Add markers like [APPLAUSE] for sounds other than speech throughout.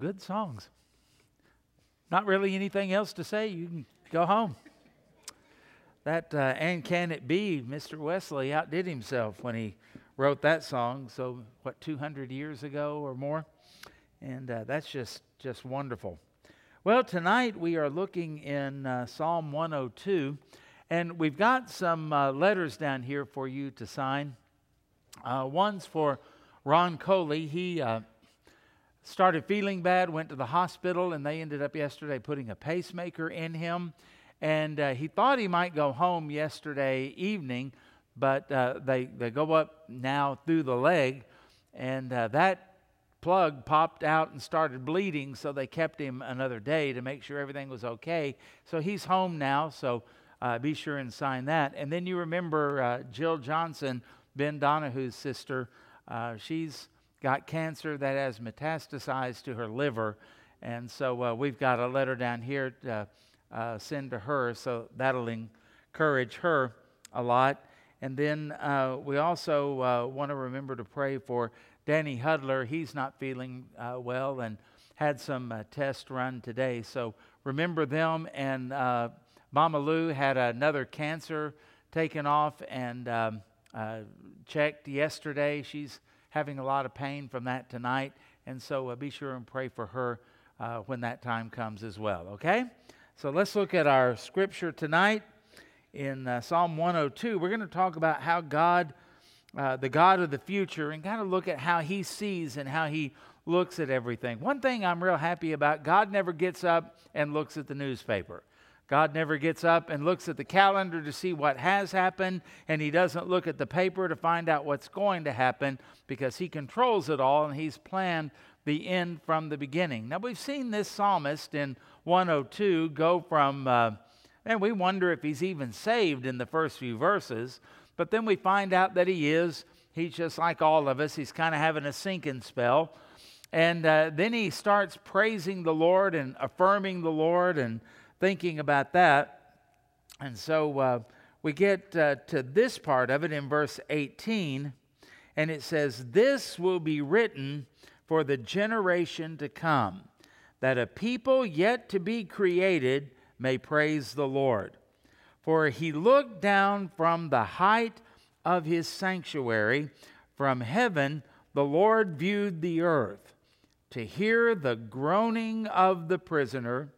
good songs. Not really anything else to say. You can go home. That uh, and can it be? Mr. Wesley outdid himself when he wrote that song. So what, 200 years ago or more, and uh, that's just just wonderful. Well, tonight we are looking in uh, Psalm 102, and we've got some uh, letters down here for you to sign. Uh, one's for Ron Coley. He uh, started feeling bad, went to the hospital, and they ended up yesterday putting a pacemaker in him. And uh, he thought he might go home yesterday evening, but uh, they, they go up now through the leg, and uh, that plug popped out and started bleeding, so they kept him another day to make sure everything was okay. So he's home now, so uh, be sure and sign that. And then you remember uh, Jill Johnson, Ben Donahue's sister, uh, she's got cancer that has metastasized to her liver. And so uh, we've got a letter down here to uh, send to her, so that'll encourage her a lot. And then uh, we also uh, want to remember to pray for Danny Hudler. He's not feeling uh, well and had some uh, tests run today. So remember them. And Mama Lou had another cancer taken off and um, checked yesterday. She's having a lot of pain from that tonight. And so uh, be sure and pray for her uh, when that time comes as well, okay? So let's look at our scripture tonight in uh, Psalm 102. We're going to talk about how God, uh, the God of the future, and kind of look at how He sees and how He looks at everything. One thing I'm real happy about God never gets up and looks at the newspaper. God never gets up and looks at the calendar to see what has happened, and He doesn't look at the paper to find out what's going to happen because He controls it all and He's planned the end from the beginning. Now, we've seen this psalmist in 102 go from, uh, and we wonder if he's even saved in the first few verses, but then we find out that he is. He's just like all of us, he's kind of having a sinking spell. And uh, then he starts praising the Lord and affirming the Lord and thinking about that. And so uh, we get uh, to this part of it in verse 18, and it says, This will be written for the generation to come, that a people yet to be created may praise the Lord. For he looked down from the height of his sanctuary, from heaven the Lord viewed the earth, to hear the groaning of the prisoner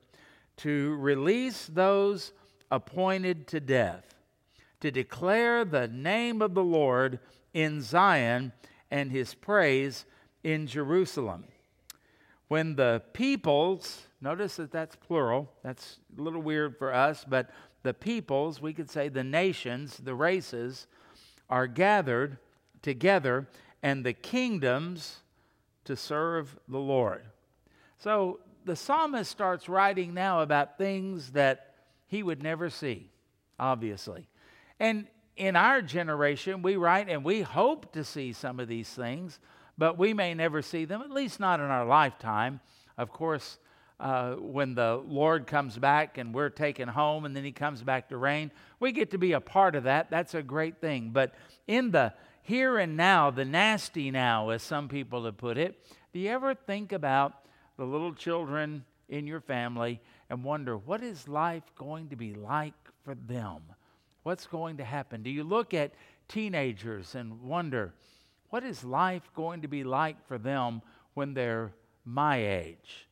to release those appointed to death, to declare the name of the Lord in Zion and his praise in Jerusalem. When the peoples, notice that that's plural, that's a little weird for us, but the peoples, we could say the nations, the races, are gathered together, and the kingdoms to serve the Lord. So the psalmist starts writing now about things that he would never see, obviously. And in our generation, we write and we hope to see some of these things, but we may never see them, at least not in our lifetime. Of course, uh, when the Lord comes back and we're taken home and then he comes back to reign, we get to be a part of that. That's a great thing. But in the here and now, the nasty now, as some people have put it, do you ever think about the little children in your family and wonder what is life going to be like for them? What's going to happen? Do you look at teenagers and wonder what is life going to be like for them when they're my age?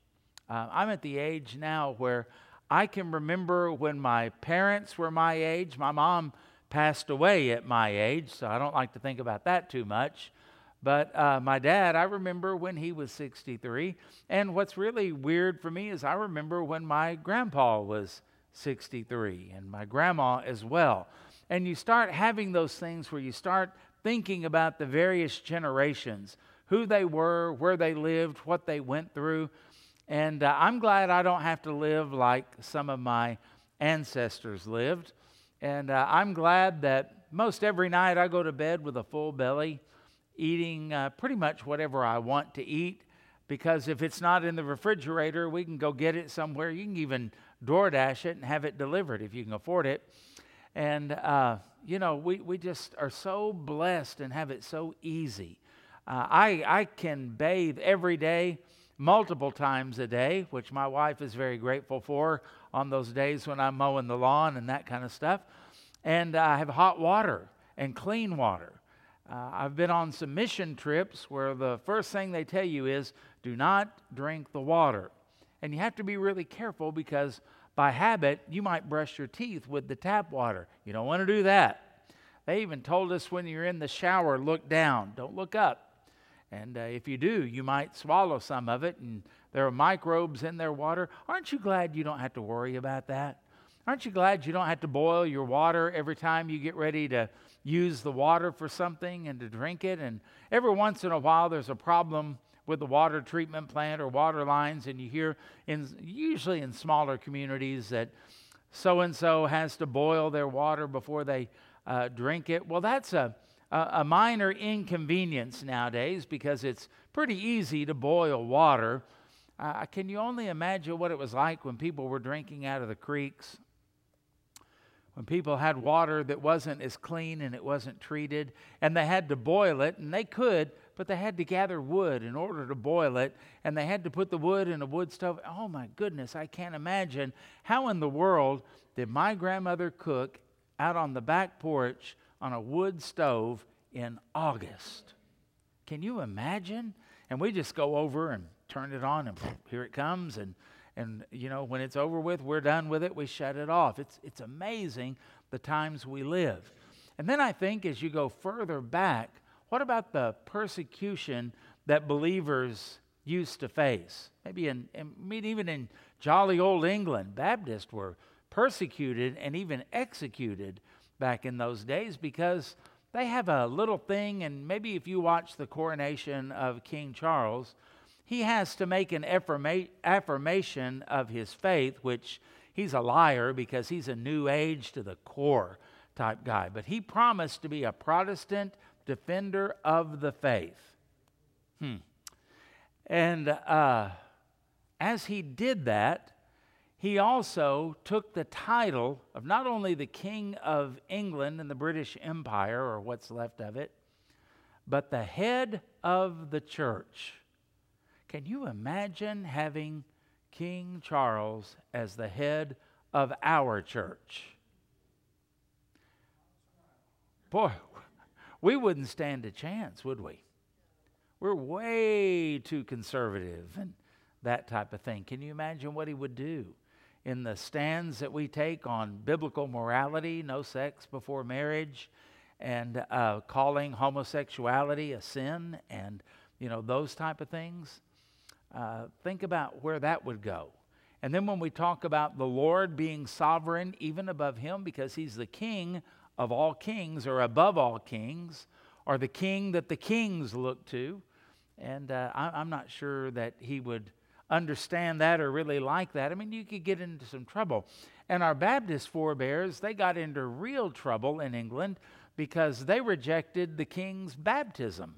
Uh, I'm at the age now where I can remember when my parents were my age. My mom passed away at my age, so I don't like to think about that too much. But uh, my dad, I remember when he was 63. And what's really weird for me is I remember when my grandpa was 63 and my grandma as well. And you start having those things where you start thinking about the various generations, who they were, where they lived, what they went through. And uh, I'm glad I don't have to live like some of my ancestors lived. And uh, I'm glad that most every night I go to bed with a full belly eating uh, pretty much whatever I want to eat because if it's not in the refrigerator, we can go get it somewhere. You can even DoorDash it and have it delivered if you can afford it. And, uh, you know, we, we just are so blessed and have it so easy. Uh, I, I can bathe every day. multiple times a day, which my wife is very grateful for on those days when I'm mowing the lawn and that kind of stuff. And I have hot water and clean water. Uh, I've been on some mission trips where the first thing they tell you is do not drink the water. And you have to be really careful because by habit, you might brush your teeth with the tap water. You don't want to do that. They even told us when you're in the shower, look down, don't look up. And uh, if you do, you might swallow some of it, and there are microbes in their water. Aren't you glad you don't have to worry about that? Aren't you glad you don't have to boil your water every time you get ready to use the water for something and to drink it? And every once in a while, there's a problem with the water treatment plant or water lines, and you hear, in, usually in smaller communities, that so and so has to boil their water before they uh, drink it. Well, that's a a minor inconvenience nowadays because it's pretty easy to boil water. Uh, can you only imagine what it was like when people were drinking out of the creeks? When people had water that wasn't as clean and it wasn't treated, and they had to boil it, and they could, but they had to gather wood in order to boil it, and they had to put the wood in a wood stove. Oh my goodness, I can't imagine how in the world did my grandmother cook out on the back porch on a wood stove in August. Can you imagine? And we just go over and turn it on, and here it comes. And, and you know, when it's over with, we're done with it, we shut it off. It's, it's amazing the times we live. And then I think as you go further back, what about the persecution that believers used to face? Maybe in, in even in jolly old England, Baptists were persecuted and even executed back in those days because they have a little thing, and maybe if you watch the coronation of King Charles, he has to make an affirma- affirmation of his faith, which he's a liar because he's a new age to the core type guy. But he promised to be a Protestant defender of the faith. Hmm. And uh, as he did that, he also took the title of not only the King of England and the British Empire, or what's left of it, but the head of the church. Can you imagine having King Charles as the head of our church? Boy, we wouldn't stand a chance, would we? We're way too conservative and that type of thing. Can you imagine what he would do? in the stands that we take on biblical morality, no sex before marriage, and uh, calling homosexuality a sin, and you know those type of things. Uh, think about where that would go. And then when we talk about the Lord being sovereign, even above Him, because He's the King of all kings, or above all kings, or the King that the kings look to, and uh, I, I'm not sure that He would understand that or really like that, I mean, you could get into some trouble. And our Baptist forebears, they got into real trouble in England because they rejected the king's baptism.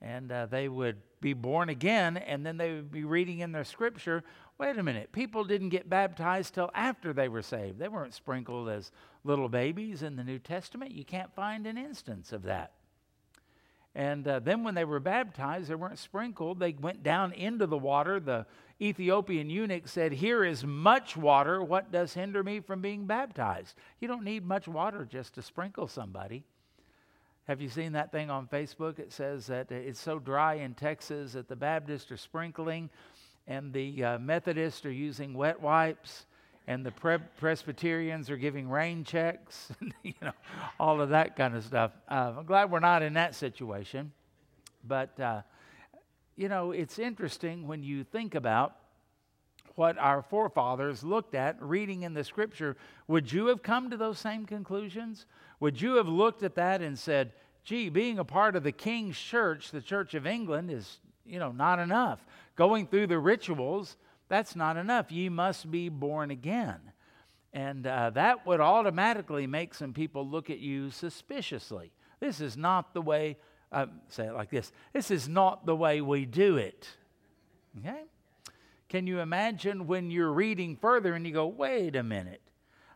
And uh, they would be born again, and then they would be reading in their scripture wait a minute, people didn't get baptized till after they were saved. They weren't sprinkled as little babies in the New Testament. You can't find an instance of that. And uh, then when they were baptized, they weren't sprinkled. They went down into the water. The Ethiopian eunuch said, Here is much water. What does hinder me from being baptized? You don't need much water just to sprinkle somebody. Have you seen that thing on Facebook? It says that it's so dry in Texas that the Baptists are sprinkling and the uh, Methodists are using wet wipes and the Pre- Presbyterians are giving rain checks, [LAUGHS] you know, all of that kind of stuff. Uh, I'm glad we're not in that situation. But, uh, you know, it's interesting when you think about what our forefathers looked at reading in the scripture. Would you have come to those same conclusions? Would you have looked at that and said, gee, being a part of the King's church, the Church of England, is, you know, not enough. Going through the rituals, that's not enough. Ye must be born again. And uh, that would automatically make some people look at you suspiciously. This is not the way, uh, say it like this this is not the way we do it. Okay? Can you imagine when you're reading further and you go, wait a minute?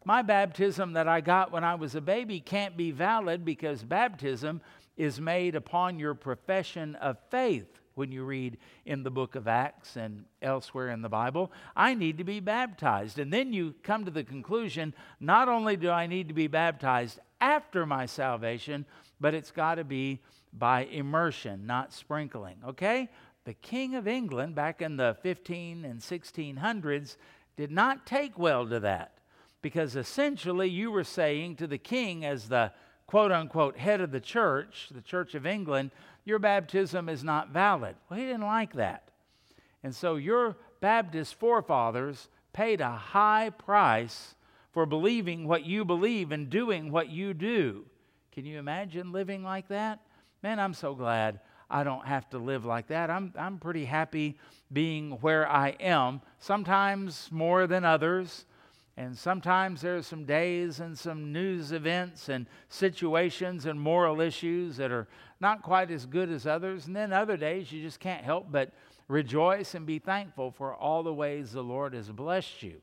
My baptism that I got when I was a baby can't be valid because baptism is made upon your profession of faith. when you read in the book of Acts and elsewhere in the Bible. I need to be baptized. And then you come to the conclusion not only do I need to be baptized after my salvation, but it's got to be by immersion, not sprinkling. Okay? The King of England back in the 15 and 1600s did not take well to that because essentially you were saying to the king, as the quote unquote head of the church, the Church of England, your baptism is not valid. Well, he didn't like that. And so your Baptist forefathers paid a high price for believing what you believe and doing what you do. Can you imagine living like that? Man, I'm so glad I don't have to live like that. I'm, I'm pretty happy being where I am, sometimes more than others. And sometimes there's some days and some news events and situations and moral issues that are not quite as good as others. And then other days you just can't help but rejoice and be thankful for all the ways the Lord has blessed you.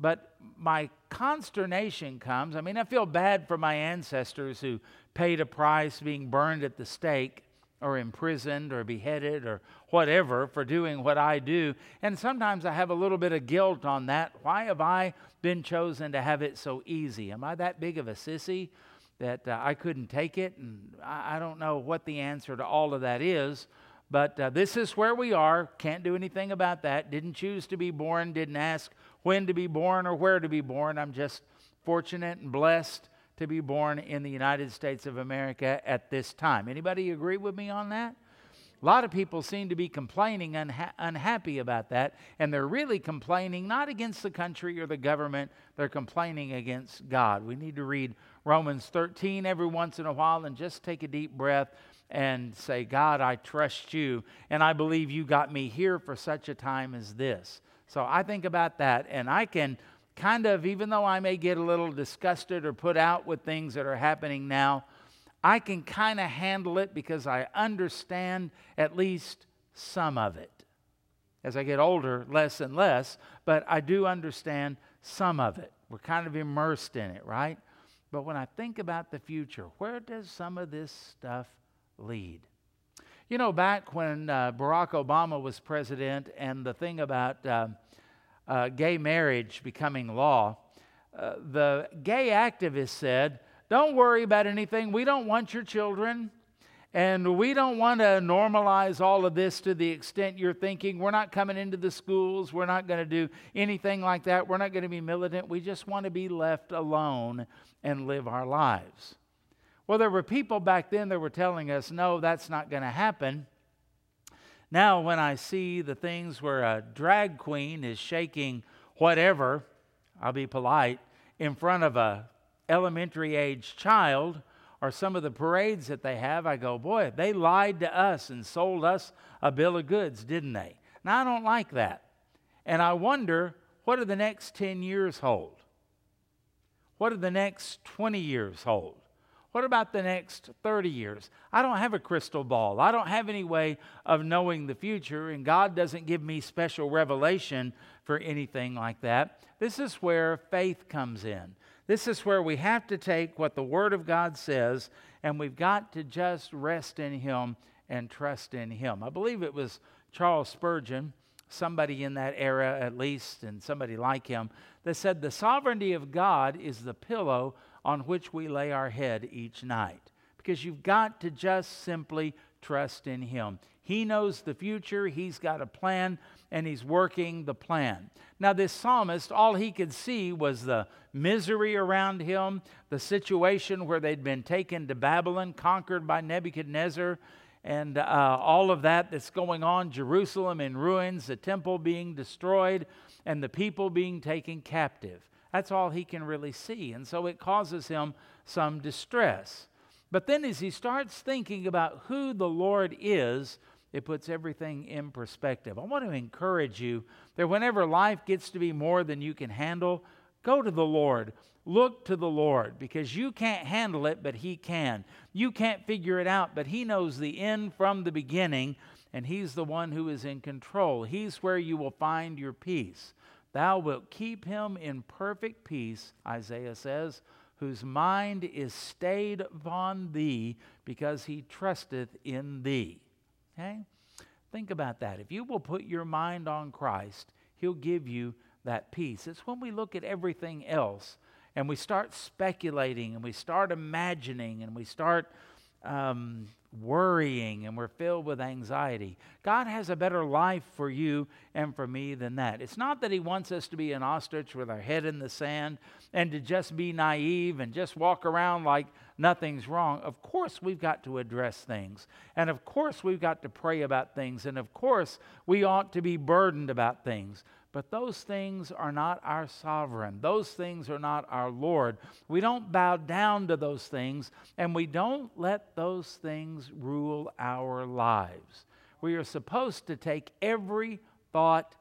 But my consternation comes I mean, I feel bad for my ancestors who paid a price being burned at the stake or imprisoned or beheaded or whatever for doing what I do. And sometimes I have a little bit of guilt on that. Why have I been chosen to have it so easy? Am I that big of a sissy that uh, I couldn't take it? And I, I, don't know what the answer to all of that is. But uh, this is where we are. Can't do anything about that. Didn't choose to be born. Didn't ask when to be born or where to be born. I'm just fortunate and blessed to be born in the United States of America at this time. Anybody agree with me on that? A lot of people seem to be complaining, unha- unhappy about that, and they're really complaining not against the country or the government, they're complaining against God. We need to read Romans 13 every once in a while and just take a deep breath and say, God, I trust you, and I believe you got me here for such a time as this. So I think about that, and I can kind of, even though I may get a little disgusted or put out with things that are happening now, I can kind of handle it because I understand at least some of it. As I get older, less and less, but I do understand some of it. We're kind of immersed in it, right? But when I think about the future, where does some of this stuff lead? You know, back when uh, Barack Obama was president, and the thing about uh, uh, gay marriage becoming law, uh, the gay activists said, Don't worry about anything. We don't want your children. And we don't want to normalize all of this to the extent you're thinking. We're not coming into the schools. We're not going to do anything like that. We're not going to be militant. We just want to be left alone and live our lives. Well, there were people back then that were telling us, no, that's not going to happen. Now, when I see the things where a drag queen is shaking whatever, I'll be polite, in front of a elementary age child, or some of the parades that they have, I go, boy, they lied to us and sold us a bill of goods, didn't they? Now, I don't like that. And I wonder, what do the next 10 years hold? What do the next 20 years hold? What about the next 30 years? I don't have a crystal ball. I don't have any way of knowing the future, and God doesn't give me special revelation for anything like that. This is where faith comes in. This is where we have to take what the Word of God says, and we've got to just rest in Him and trust in Him. I believe it was Charles Spurgeon, somebody in that era at least, and somebody like him, that said, The sovereignty of God is the pillow on which we lay our head each night. Because you've got to just simply trust in Him. He knows the future, He's got a plan, and He's working the plan. Now, this psalmist, all he could see was the misery around him, the situation where they'd been taken to Babylon, conquered by Nebuchadnezzar, and uh, all of that that's going on Jerusalem in ruins, the temple being destroyed, and the people being taken captive. That's all he can really see. And so it causes him some distress. But then as he starts thinking about who the Lord is, it puts everything in perspective. I want to encourage you that whenever life gets to be more than you can handle, go to the Lord. Look to the Lord because you can't handle it, but He can. You can't figure it out, but He knows the end from the beginning, and He's the one who is in control. He's where you will find your peace. Thou wilt keep him in perfect peace, Isaiah says, whose mind is stayed upon thee because he trusteth in thee. Okay? Think about that. If you will put your mind on Christ, He'll give you that peace. It's when we look at everything else and we start speculating and we start imagining and we start um, worrying and we're filled with anxiety. God has a better life for you and for me than that. It's not that He wants us to be an ostrich with our head in the sand and to just be naive and just walk around like nothing's wrong. Of course, we've got to address things. And of course, we've got to pray about things. And of course, we ought to be burdened about things. But those things are not our sovereign. Those things are not our Lord. We don't bow down to those things, and we don't let those things rule our lives. We are supposed to take every thought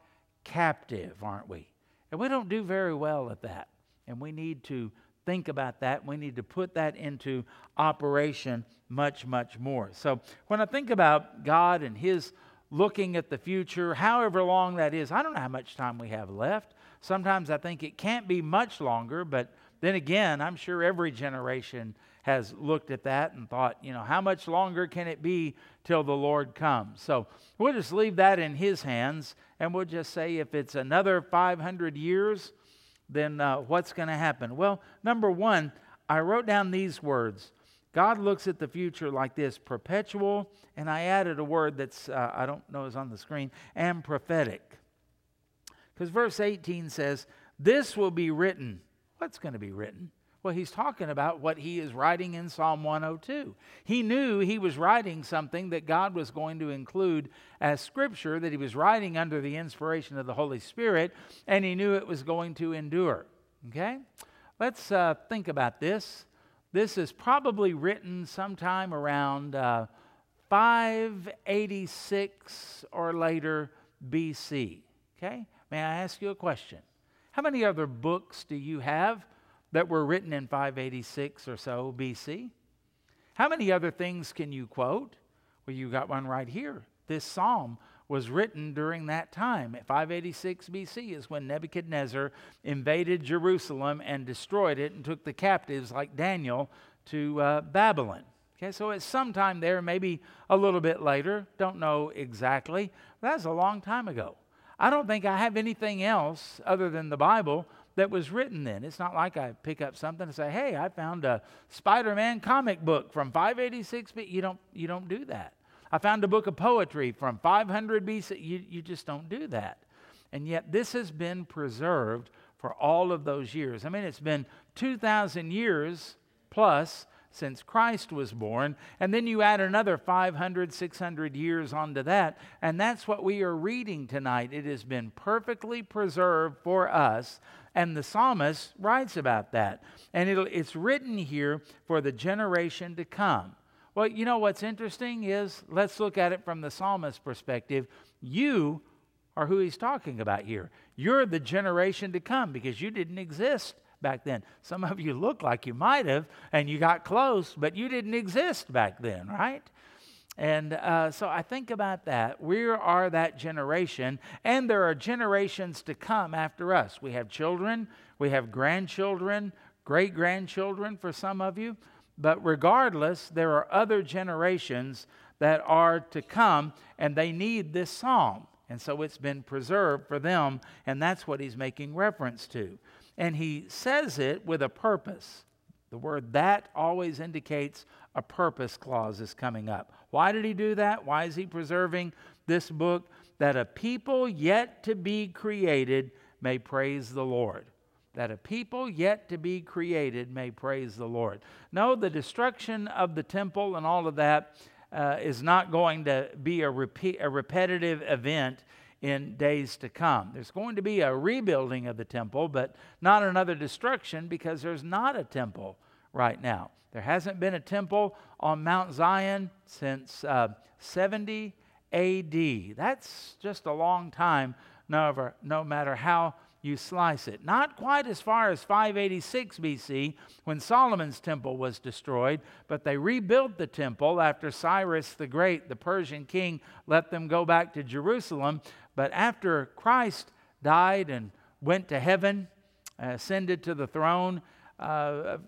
captive, aren't we? And we don't do very well at that. And we need to think about that. We need to put that into operation much, much more. So when I think about God and His looking at the future, however long that is. I don't know how much time we have left. Sometimes I think it can't be much longer, but then again, I'm sure every generation has looked at that and thought, you know, how much longer can it be till the Lord comes? So we'll just leave that in His hands and we'll just say if it's another 500 years, then uh, what's going to happen? Well, number one, I wrote down these words God looks at the future like this perpetual, and I added a word that's, uh, I don't know is on the screen, and prophetic. Because verse 18 says, This will be written. What's going to be written? Well, he's talking about what he is writing in Psalm 102. He knew he was writing something that God was going to include as scripture, that he was writing under the inspiration of the Holy Spirit, and he knew it was going to endure. Okay? Let's uh, think about this. This is probably written sometime around uh, 586 or later BC. Okay? May I ask you a question? How many other books do you have that were written in 586 or so BC? How many other things can you quote? Well, you got one right here. This psalm was written during that time. 586 BC is when Nebuchadnezzar invaded Jerusalem and destroyed it and took the captives like Daniel to uh, Babylon. Okay, so it's sometime there, maybe a little bit later. Don't know exactly. That's a long time ago. I don't think I have anything else other than the Bible that was written then. It's not like I pick up something and say, "Hey, I found a Spider-Man comic book from 586 BC." You don't you don't do that. I found a book of poetry from 500 BC. You, you just don't do that. And yet, this has been preserved for all of those years. I mean, it's been 2,000 years plus since Christ was born. And then you add another 500, 600 years onto that. And that's what we are reading tonight. It has been perfectly preserved for us. And the psalmist writes about that. And it's written here for the generation to come. Well, you know what's interesting is let's look at it from the psalmist's perspective. You are who he's talking about here. You're the generation to come because you didn't exist back then. Some of you look like you might have, and you got close, but you didn't exist back then, right? And uh, so I think about that. We are that generation, and there are generations to come after us. We have children, we have grandchildren, great grandchildren for some of you. But regardless, there are other generations that are to come, and they need this psalm. And so it's been preserved for them, and that's what he's making reference to. And he says it with a purpose. The word that always indicates a purpose clause is coming up. Why did he do that? Why is he preserving this book? That a people yet to be created may praise the Lord that a people yet to be created may praise the Lord. No, the destruction of the temple and all of that uh, is not going to be a, repeat, a repetitive event in days to come. There's going to be a rebuilding of the temple, but not another destruction because there's not a temple right now. There hasn't been a temple on Mount Zion since uh, 70 AD. That's just a long time, no, no matter how you slice it. Not quite as far as 586 BC when Solomon's temple was destroyed, but they rebuilt the temple after Cyrus the Great, the Persian king, let them go back to Jerusalem. But after Christ died and went to heaven, ascended to the throne, uh, a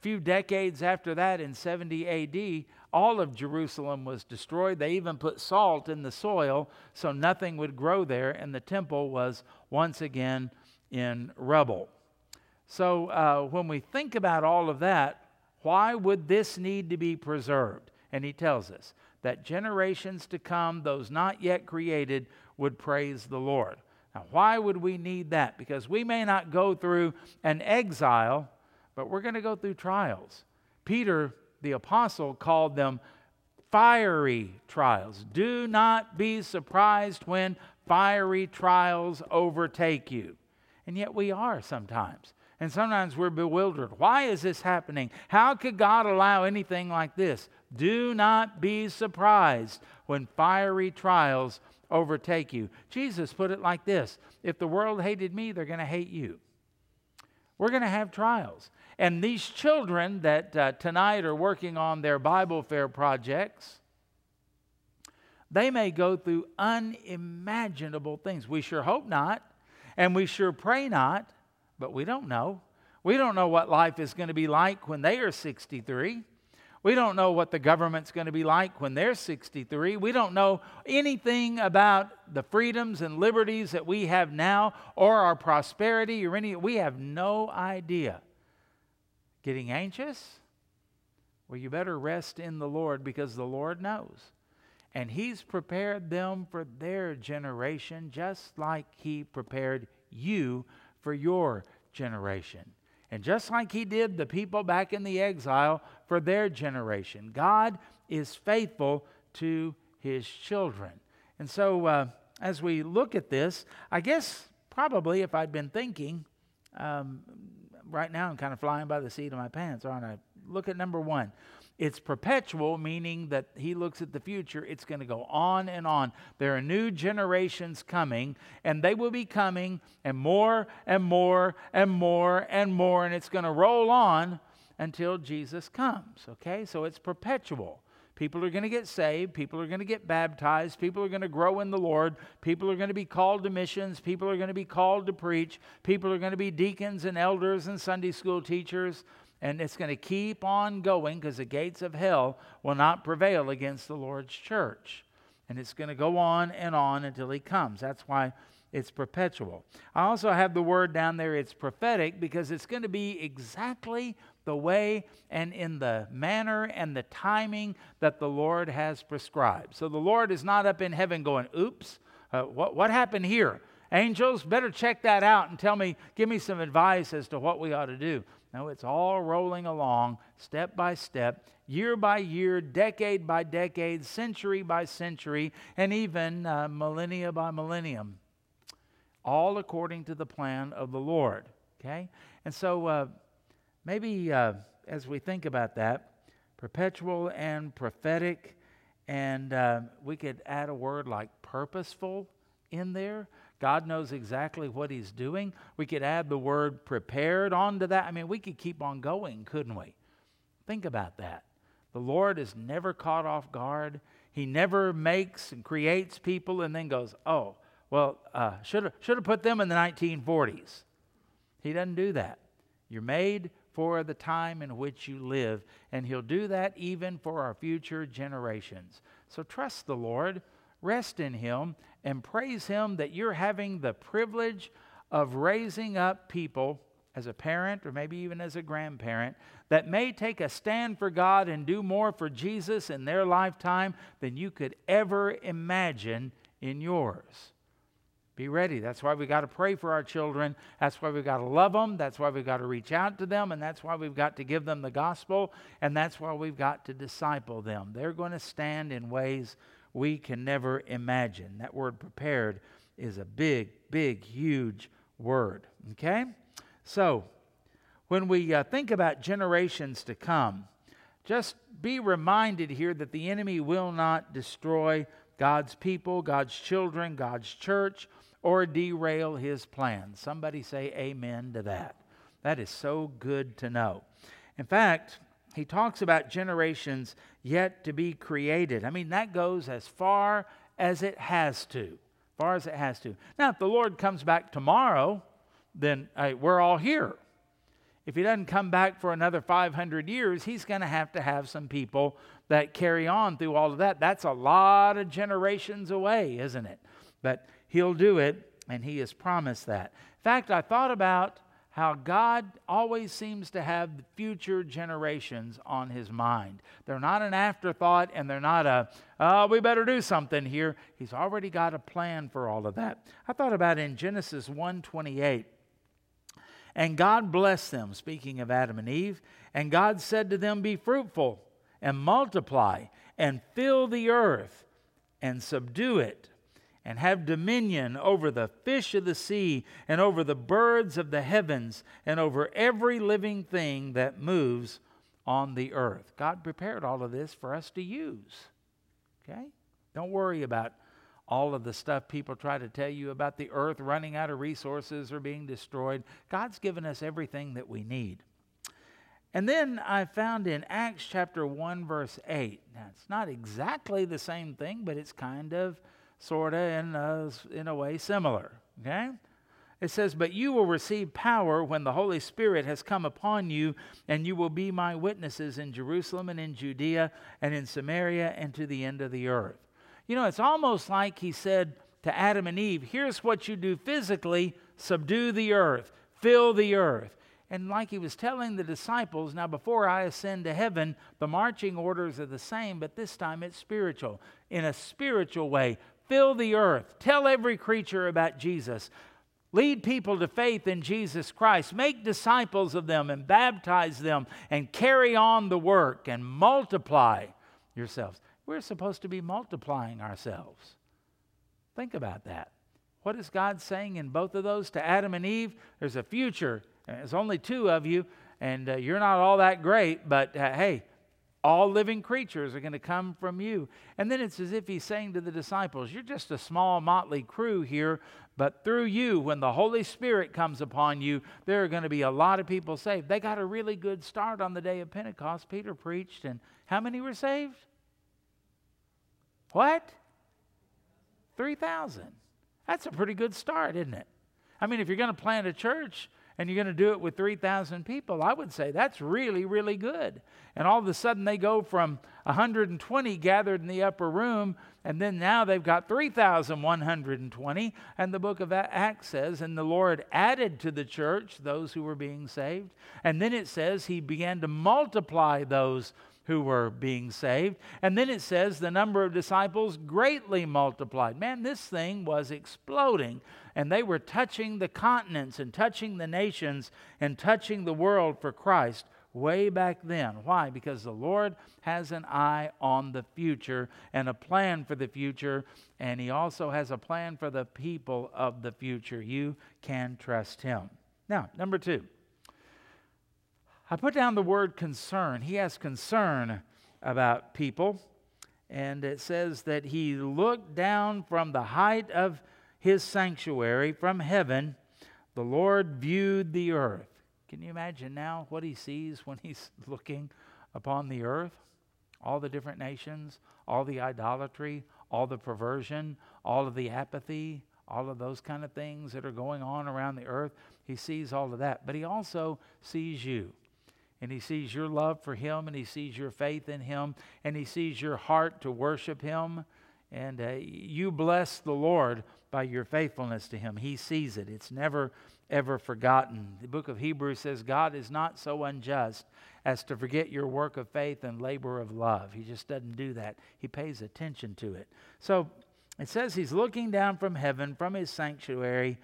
few decades after that, in 70 AD, all of Jerusalem was destroyed. They even put salt in the soil so nothing would grow there, and the temple was once again in rubble. So, uh, when we think about all of that, why would this need to be preserved? And he tells us that generations to come, those not yet created, would praise the Lord. Now, why would we need that? Because we may not go through an exile, but we're going to go through trials. Peter, the apostle, called them fiery trials. Do not be surprised when fiery trials overtake you. And yet we are sometimes. And sometimes we're bewildered. Why is this happening? How could God allow anything like this? Do not be surprised when fiery trials overtake you. Jesus put it like this If the world hated me, they're going to hate you. We're going to have trials. And these children that uh, tonight are working on their Bible fair projects, they may go through unimaginable things. We sure hope not, and we sure pray not, but we don't know. We don't know what life is going to be like when they are 63. We don't know what the government's going to be like when they're 63. We don't know anything about the freedoms and liberties that we have now or our prosperity or any. We have no idea. Getting anxious? Well, you better rest in the Lord because the Lord knows. And He's prepared them for their generation just like He prepared you for your generation. And just like he did the people back in the exile for their generation, God is faithful to his children. And so, uh, as we look at this, I guess probably if I'd been thinking, um, right now I'm kind of flying by the seat of my pants, aren't I? Look at number one. It's perpetual, meaning that he looks at the future. It's going to go on and on. There are new generations coming, and they will be coming, and more and more and more and more, and it's going to roll on until Jesus comes. Okay? So it's perpetual. People are going to get saved. People are going to get baptized. People are going to grow in the Lord. People are going to be called to missions. People are going to be called to preach. People are going to be deacons and elders and Sunday school teachers and it's going to keep on going because the gates of hell will not prevail against the Lord's church. And it's going to go on and on until he comes. That's why it's perpetual. I also have the word down there, it's prophetic, because it's going to be exactly the way and in the manner and the timing that the Lord has prescribed. So the Lord is not up in heaven going, oops, uh, what, what happened here? Angels, better check that out and tell me, give me some advice as to what we ought to do. No, it's all rolling along, step by step, year by year, decade by decade, century by century, and even uh, millennia by millennium. All according to the plan of the Lord. Okay? And so uh, maybe uh, as we think about that, perpetual and prophetic, and uh, we could add a word like purposeful in there God knows exactly what He's doing. We could add the word prepared onto that. I mean, we could keep on going, couldn't we? Think about that. The Lord is never caught off guard. He never makes and creates people and then goes, oh, well, uh, should have put them in the 1940s. He doesn't do that. You're made for the time in which you live, and He'll do that even for our future generations. So trust the Lord, rest in Him, and praise Him that you're having the privilege of raising up people as a parent or maybe even as a grandparent that may take a stand for God and do more for Jesus in their lifetime than you could ever imagine in yours. Be ready. That's why we got to pray for our children. That's why we've got to love them. That's why we've got to reach out to them. And that's why we've got to give them the gospel. And that's why we've got to disciple them. They're going to stand in ways we can never imagine. That word prepared is a big, big, huge word. Okay? So, when we uh, think about generations to come, just be reminded here that the enemy will not destroy God's people, God's children, God's church, or derail his plans. Somebody say amen to that. That is so good to know. In fact, he talks about generations yet to be created. I mean, that goes as far as it has to. Far as it has to. Now, if the Lord comes back tomorrow, then we're all here. if he doesn't come back for another 500 years, he's going to have to have some people that carry on through all of that. That's a lot of generations away, isn't it? But he'll do it, and he has promised that. In fact, I thought about how God always seems to have future generations on his mind. They're not an afterthought and they're not a, oh, we better do something here. He's already got a plan for all of that. I thought about in Genesis 128. And God blessed them, speaking of Adam and Eve, and God said to them, Be fruitful and multiply and fill the earth and subdue it and have dominion over the fish of the sea, and over the birds of the heavens, and over every living thing that moves on the earth. God prepared all of this for us to use. Okay? Don't worry about all of the stuff people try to tell you about the earth running out of resources or being destroyed. God's given us everything that we need. And then I found in Acts chapter 1, verse 8. Now, it's not exactly the same thing, but it's kind of sort of, in a, in a way, similar. Okay? It says, But you will receive power when the Holy Spirit has come upon you, and you will be my witnesses in Jerusalem and in Judea and in Samaria and to the end of the earth. You know, it's almost like he said to Adam and Eve, Here's what you do physically subdue the earth, fill the earth. And like he was telling the disciples, now before I ascend to heaven, the marching orders are the same, but this time it's spiritual. In a spiritual way, fill the earth, tell every creature about Jesus. Lead people to faith in Jesus Christ. Make disciples of them and baptize them and carry on the work and multiply yourselves. We're supposed to be multiplying ourselves. Think about that. What is God saying in both of those to Adam and Eve? There's a future. There's only two of you, and uh, you're not all that great, but uh, hey, all living creatures are going to come from you. And then it's as if he's saying to the disciples, You're just a small, motley crew here, but through you, when the Holy Spirit comes upon you, there are going to be a lot of people saved. They got a really good start on the day of Pentecost. Peter preached, and how many were saved? What? 3,000. That's a pretty good start, isn't it? I mean, if you're going to plant a church, and you're going to do it with 3,000 people, I would say that's really, really good. And all of a sudden they go from 120 gathered in the upper room, and then now they've got 3,120. And the book of Acts says, and the Lord added to the church those who were being saved. And then it says he began to multiply those who were being saved. And then it says the number of disciples greatly multiplied. Man, this thing was exploding. And they were touching the continents and touching the nations and touching the world for Christ way back then. Why? Because the Lord has an eye on the future and a plan for the future, and He also has a plan for the people of the future. You can trust Him. Now, number two. I put down the word concern. He has concern about people. And it says that he looked down from the height of his sanctuary, from heaven. The Lord viewed the earth. Can you imagine now what he sees when he's [LAUGHS] looking upon the earth? All the different nations, all the idolatry, all the perversion, all of the apathy, all of those kind of things that are going on around the earth. He sees all of that. But he also sees you and he sees your love for him and he sees your faith in him and he sees your heart to worship him and uh, you bless the lord by your faithfulness to him. He sees it. It's never ever forgotten. The book of hebrews says god is not so unjust as to forget your work of faith and labor of love. He just doesn't do that. He pays attention to it. So it says he's looking down from heaven from his sanctuary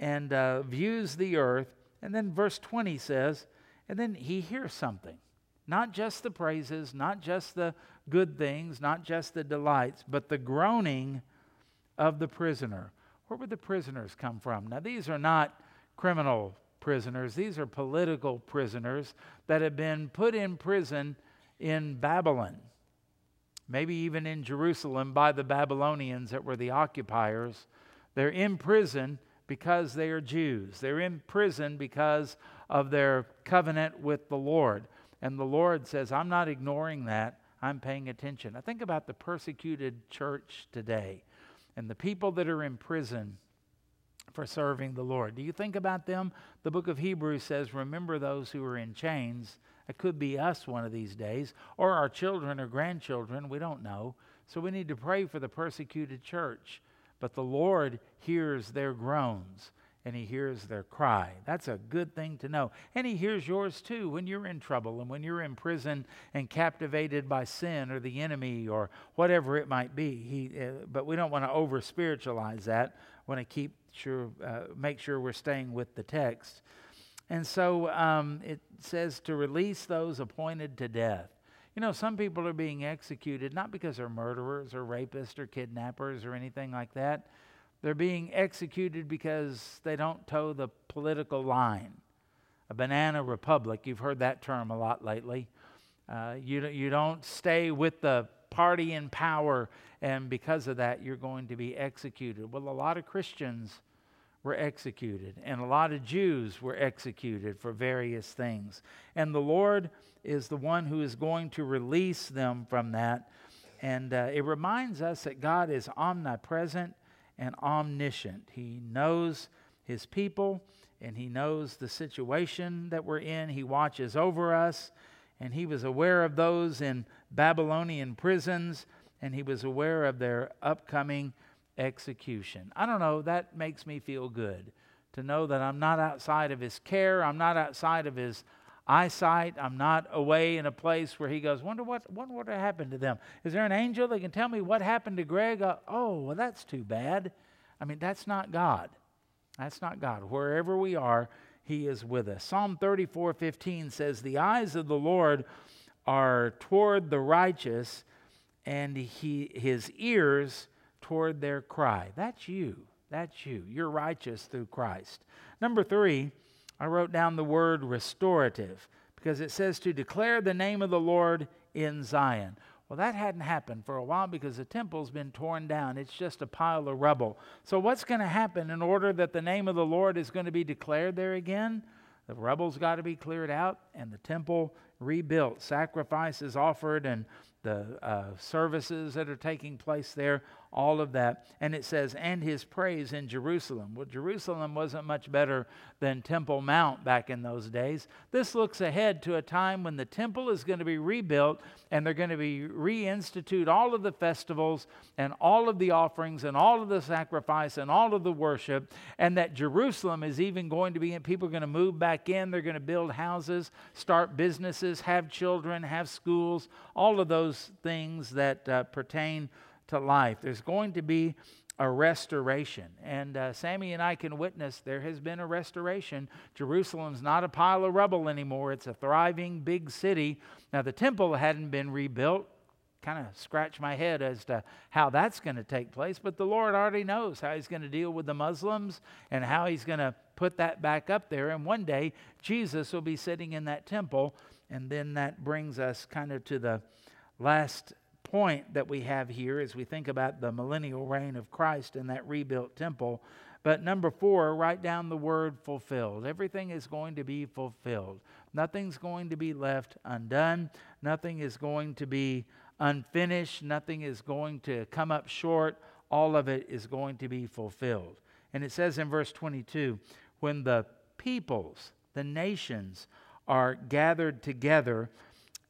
and uh, views the earth and then verse 20 says and then he hears something. Not just the praises, not just the good things, not just the delights, but the groaning of the prisoner. Where would the prisoners come from? Now, these are not criminal prisoners, these are political prisoners that have been put in prison in Babylon, maybe even in Jerusalem by the Babylonians that were the occupiers. They're in prison because they are Jews. They're in prison because of their covenant with the Lord. And the Lord says, I'm not ignoring that. I'm paying attention. I think about the persecuted church today and the people that are in prison for serving the Lord. Do you think about them? The book of Hebrews says, Remember those who are in chains. It could be us one of these days, or our children or grandchildren. We don't know. So we need to pray for the persecuted church. But the Lord hears their groans and he hears their cry. That's a good thing to know. And he hears yours too when you're in trouble and when you're in prison and captivated by sin or the enemy or whatever it might be. He, uh, but we don't want to over spiritualize that. Want to keep sure, uh, make sure we're staying with the text. And so um, it says to release those appointed to death. You know, some people are being executed not because they're murderers or rapists or kidnappers or anything like that they're being executed because they don't toe the political line. A banana republic, you've heard that term a lot lately. Uh, you, you don't stay with the party in power, and because of that, you're going to be executed. Well, a lot of Christians were executed, and a lot of Jews were executed for various things. And the Lord is the one who is going to release them from that. And uh, it reminds us that God is omnipresent and omniscient. He knows his people and he knows the situation that we're in. He watches over us and he was aware of those in Babylonian prisons and he was aware of their upcoming execution. I don't know, that makes me feel good to know that I'm not outside of his care, I'm not outside of his eyesight. I'm not away in a place where he goes, wonder what, wonder what happened to them. Is there an angel that can tell me what happened to Greg? Uh, oh, well, that's too bad. I mean, that's not God. That's not God. Wherever we are, he is with us. Psalm 34 15 says, The eyes of the Lord are toward the righteous, and he, his ears toward their cry. That's you. That's you. You're righteous through Christ. Number three, I wrote down the word restorative because it says to declare the name of the Lord in Zion. Well, that hadn't happened for a while because the temple's been torn down. It's just a pile of rubble. So, what's going to happen in order that the name of the Lord is going to be declared there again? The rubble's got to be cleared out and the temple rebuilt. Sacrifices offered and the uh, services that are taking place there all of that. And it says, and his praise in Jerusalem. Well, Jerusalem wasn't much better than Temple Mount back in those days. This looks ahead to a time when the temple is going to be rebuilt and they're going to be reinstitute all of the festivals and all of the offerings and all of the sacrifice and all of the worship. And that Jerusalem is even going to be, people are going to move back in. They're going to build houses, start businesses, have children, have schools, all of those things that uh, pertain to life. There's going to be a restoration. And uh, Sammy and I can witness there has been a restoration. Jerusalem's not a pile of rubble anymore, it's a thriving big city. Now, the temple hadn't been rebuilt. Kind of scratch my head as to how that's going to take place, but the Lord already knows how He's going to deal with the Muslims and how He's going to put that back up there. And one day, Jesus will be sitting in that temple, and then that brings us kind of to the last point that we have here as we think about the millennial reign of Christ in that rebuilt temple. But number four, write down the word fulfilled. Everything is going to be fulfilled. Nothing's going to be left undone. Nothing is going to be unfinished. Nothing is going to come up short. All of it is going to be fulfilled. And it says in verse 22 when the peoples, the nations, are gathered together,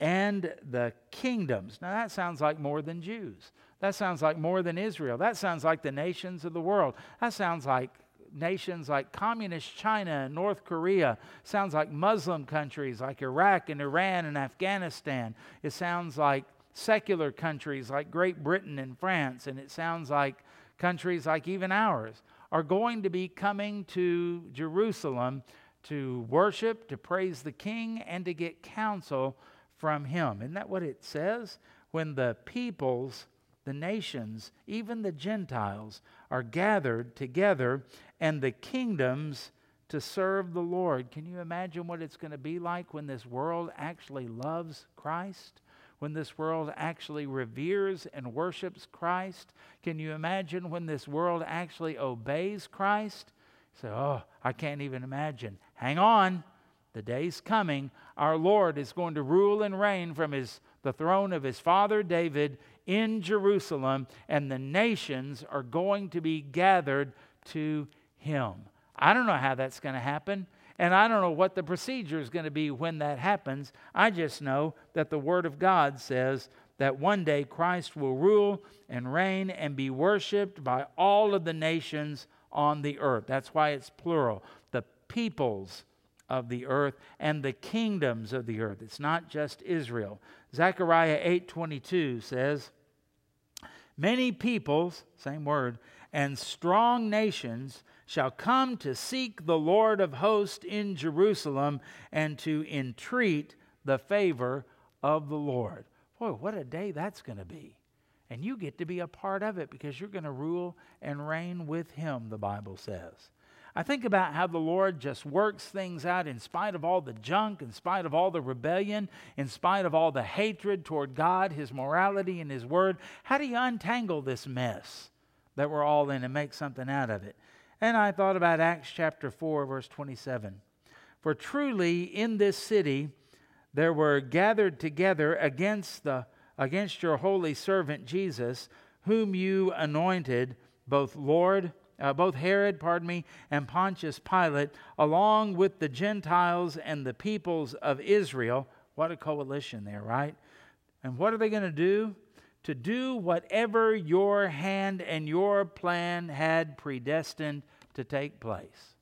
and the kingdoms. Now, that sounds like more than Jews. That sounds like more than Israel. That sounds like the nations of the world. That sounds like nations like communist China and North Korea. Sounds like Muslim countries like Iraq and Iran and Afghanistan. It sounds like secular countries like Great Britain and France. And it sounds like countries like even ours are going to be coming to Jerusalem to worship, to praise the King, and to get counsel from him. Isn't that what it says? When the peoples, the nations, even the Gentiles are gathered together and the kingdoms to serve the Lord. Can you imagine what it's going to be like when this world actually loves Christ? When this world actually reveres and worships Christ? Can you imagine when this world actually obeys Christ? So, oh, I can't even imagine. Hang on. The day's coming. Our Lord is going to rule and reign from his, the throne of his father David in Jerusalem, and the nations are going to be gathered to Him. I don't know how that's going to happen, and I don't know what the procedure is going to be when that happens. I just know that the Word of God says that one day Christ will rule and reign and be worshiped by all of the nations on the earth. That's why it's plural. The peoples of the earth and the kingdoms of the earth. It's not just Israel. Zechariah 8:22 says, "Many peoples, same word, and strong nations shall come to seek the Lord of hosts in Jerusalem and to entreat the favor of the Lord." Boy, what a day that's going to be. And you get to be a part of it because you're going to rule and reign with him, the Bible says. I think about how the Lord just works things out in spite of all the junk, in spite of all the rebellion, in spite of all the hatred toward God, His morality, and His Word. How do you untangle this mess that we're all in and make something out of it? And I thought about Acts chapter 4, verse 27. For truly in this city there were gathered together against, the, against your holy servant Jesus, whom you anointed, both Lord uh, both Herod, pardon me, and Pontius Pilate, along with the Gentiles and the peoples of Israel. What a coalition there, right? And what are they going to do? To do whatever your hand and your plan had predestined to take place.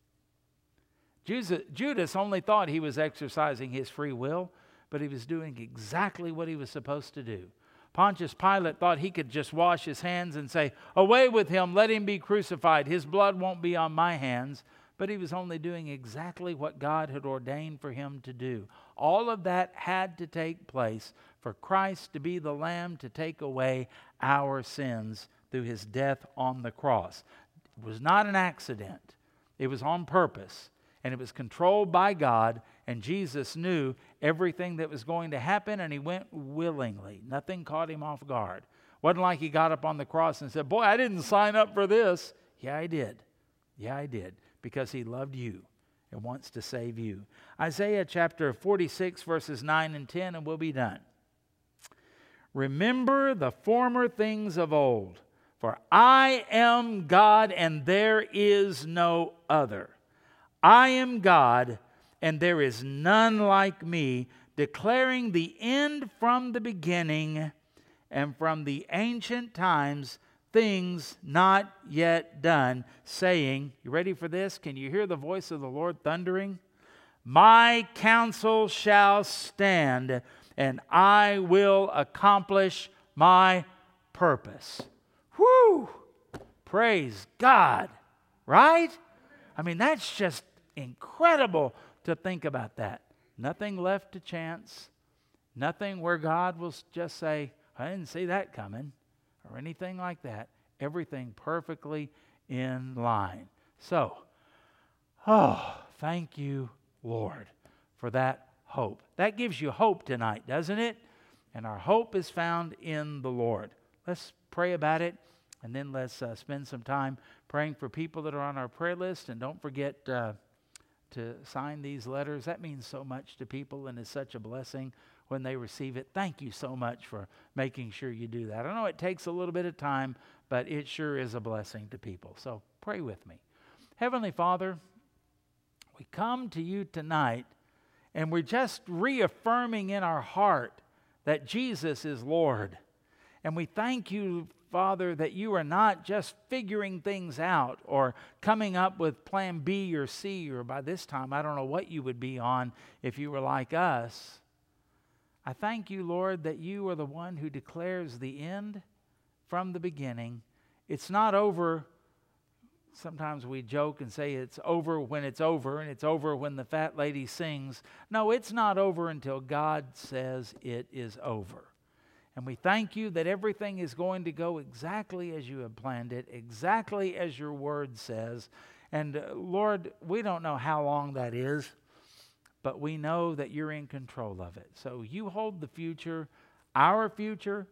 Judas only thought he was exercising his free will, but he was doing exactly what he was supposed to do. Pontius Pilate thought he could just wash his hands and say, Away with him, let him be crucified. His blood won't be on my hands. But he was only doing exactly what God had ordained for him to do. All of that had to take place for Christ to be the Lamb to take away our sins through his death on the cross. It was not an accident, it was on purpose, and it was controlled by God and Jesus knew everything that was going to happen, and he went willingly. Nothing caught him off guard. Wasn't like he got up on the cross and said, Boy, I didn't sign up for this. Yeah, I did. Yeah, I did. Because he loved you and wants to save you. Isaiah chapter 46, verses 9 and 10, and we'll be done. Remember the former things of old, for I am God and there is no other. I am God and there is none like me, declaring the end from the beginning and from the ancient times things not yet done, saying, You ready for this? Can you hear the voice of the Lord thundering? My counsel shall stand, and I will accomplish my purpose. Whew! Praise God, right? I mean, that's just incredible to think about that. Nothing left to chance. Nothing where God will just say, I didn't see that coming, or anything like that. Everything perfectly in line. So, oh, thank you, Lord, for that hope. That gives you hope tonight, doesn't it? And our hope is found in the Lord. Let's pray about it, and then let's uh, spend some time praying for people that are on our prayer list. And don't forget. Uh, to sign these letters. That means so much to people and is such a blessing when they receive it. Thank you so much for making sure you do that. I know it takes a little bit of time, but it sure is a blessing to people. So pray with me. Heavenly Father, we come to you tonight and we're just reaffirming in our heart that Jesus is Lord. And we thank you Father, that you are not just figuring things out or coming up with plan B or C, or by this time, I don't know what you would be on if you were like us. I thank you, Lord, that you are the one who declares the end from the beginning. It's not over. Sometimes we joke and say it's over when it's over, and it's over when the fat lady sings. No, it's not over until God says it is over. And we thank you that everything is going to go exactly as you have planned it, exactly as your word says. And uh, Lord, we don't know how long that is, but we know that you're in control of it. So you hold the future, our future,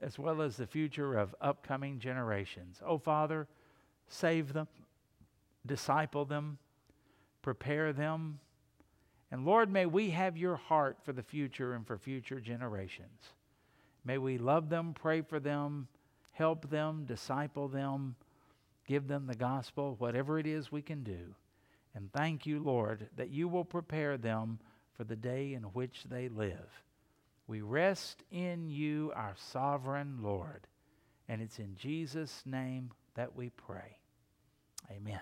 as well as the future of upcoming generations. Oh, Father, save them, disciple them, prepare them. And Lord, may we have your heart for the future and for future generations. May we love them, pray for them, help them, disciple them, give them the gospel, whatever it is we can do. And thank you, Lord, that you will prepare them for the day in which they live. We rest in you, our sovereign Lord. And it's in Jesus' name that we pray. Amen.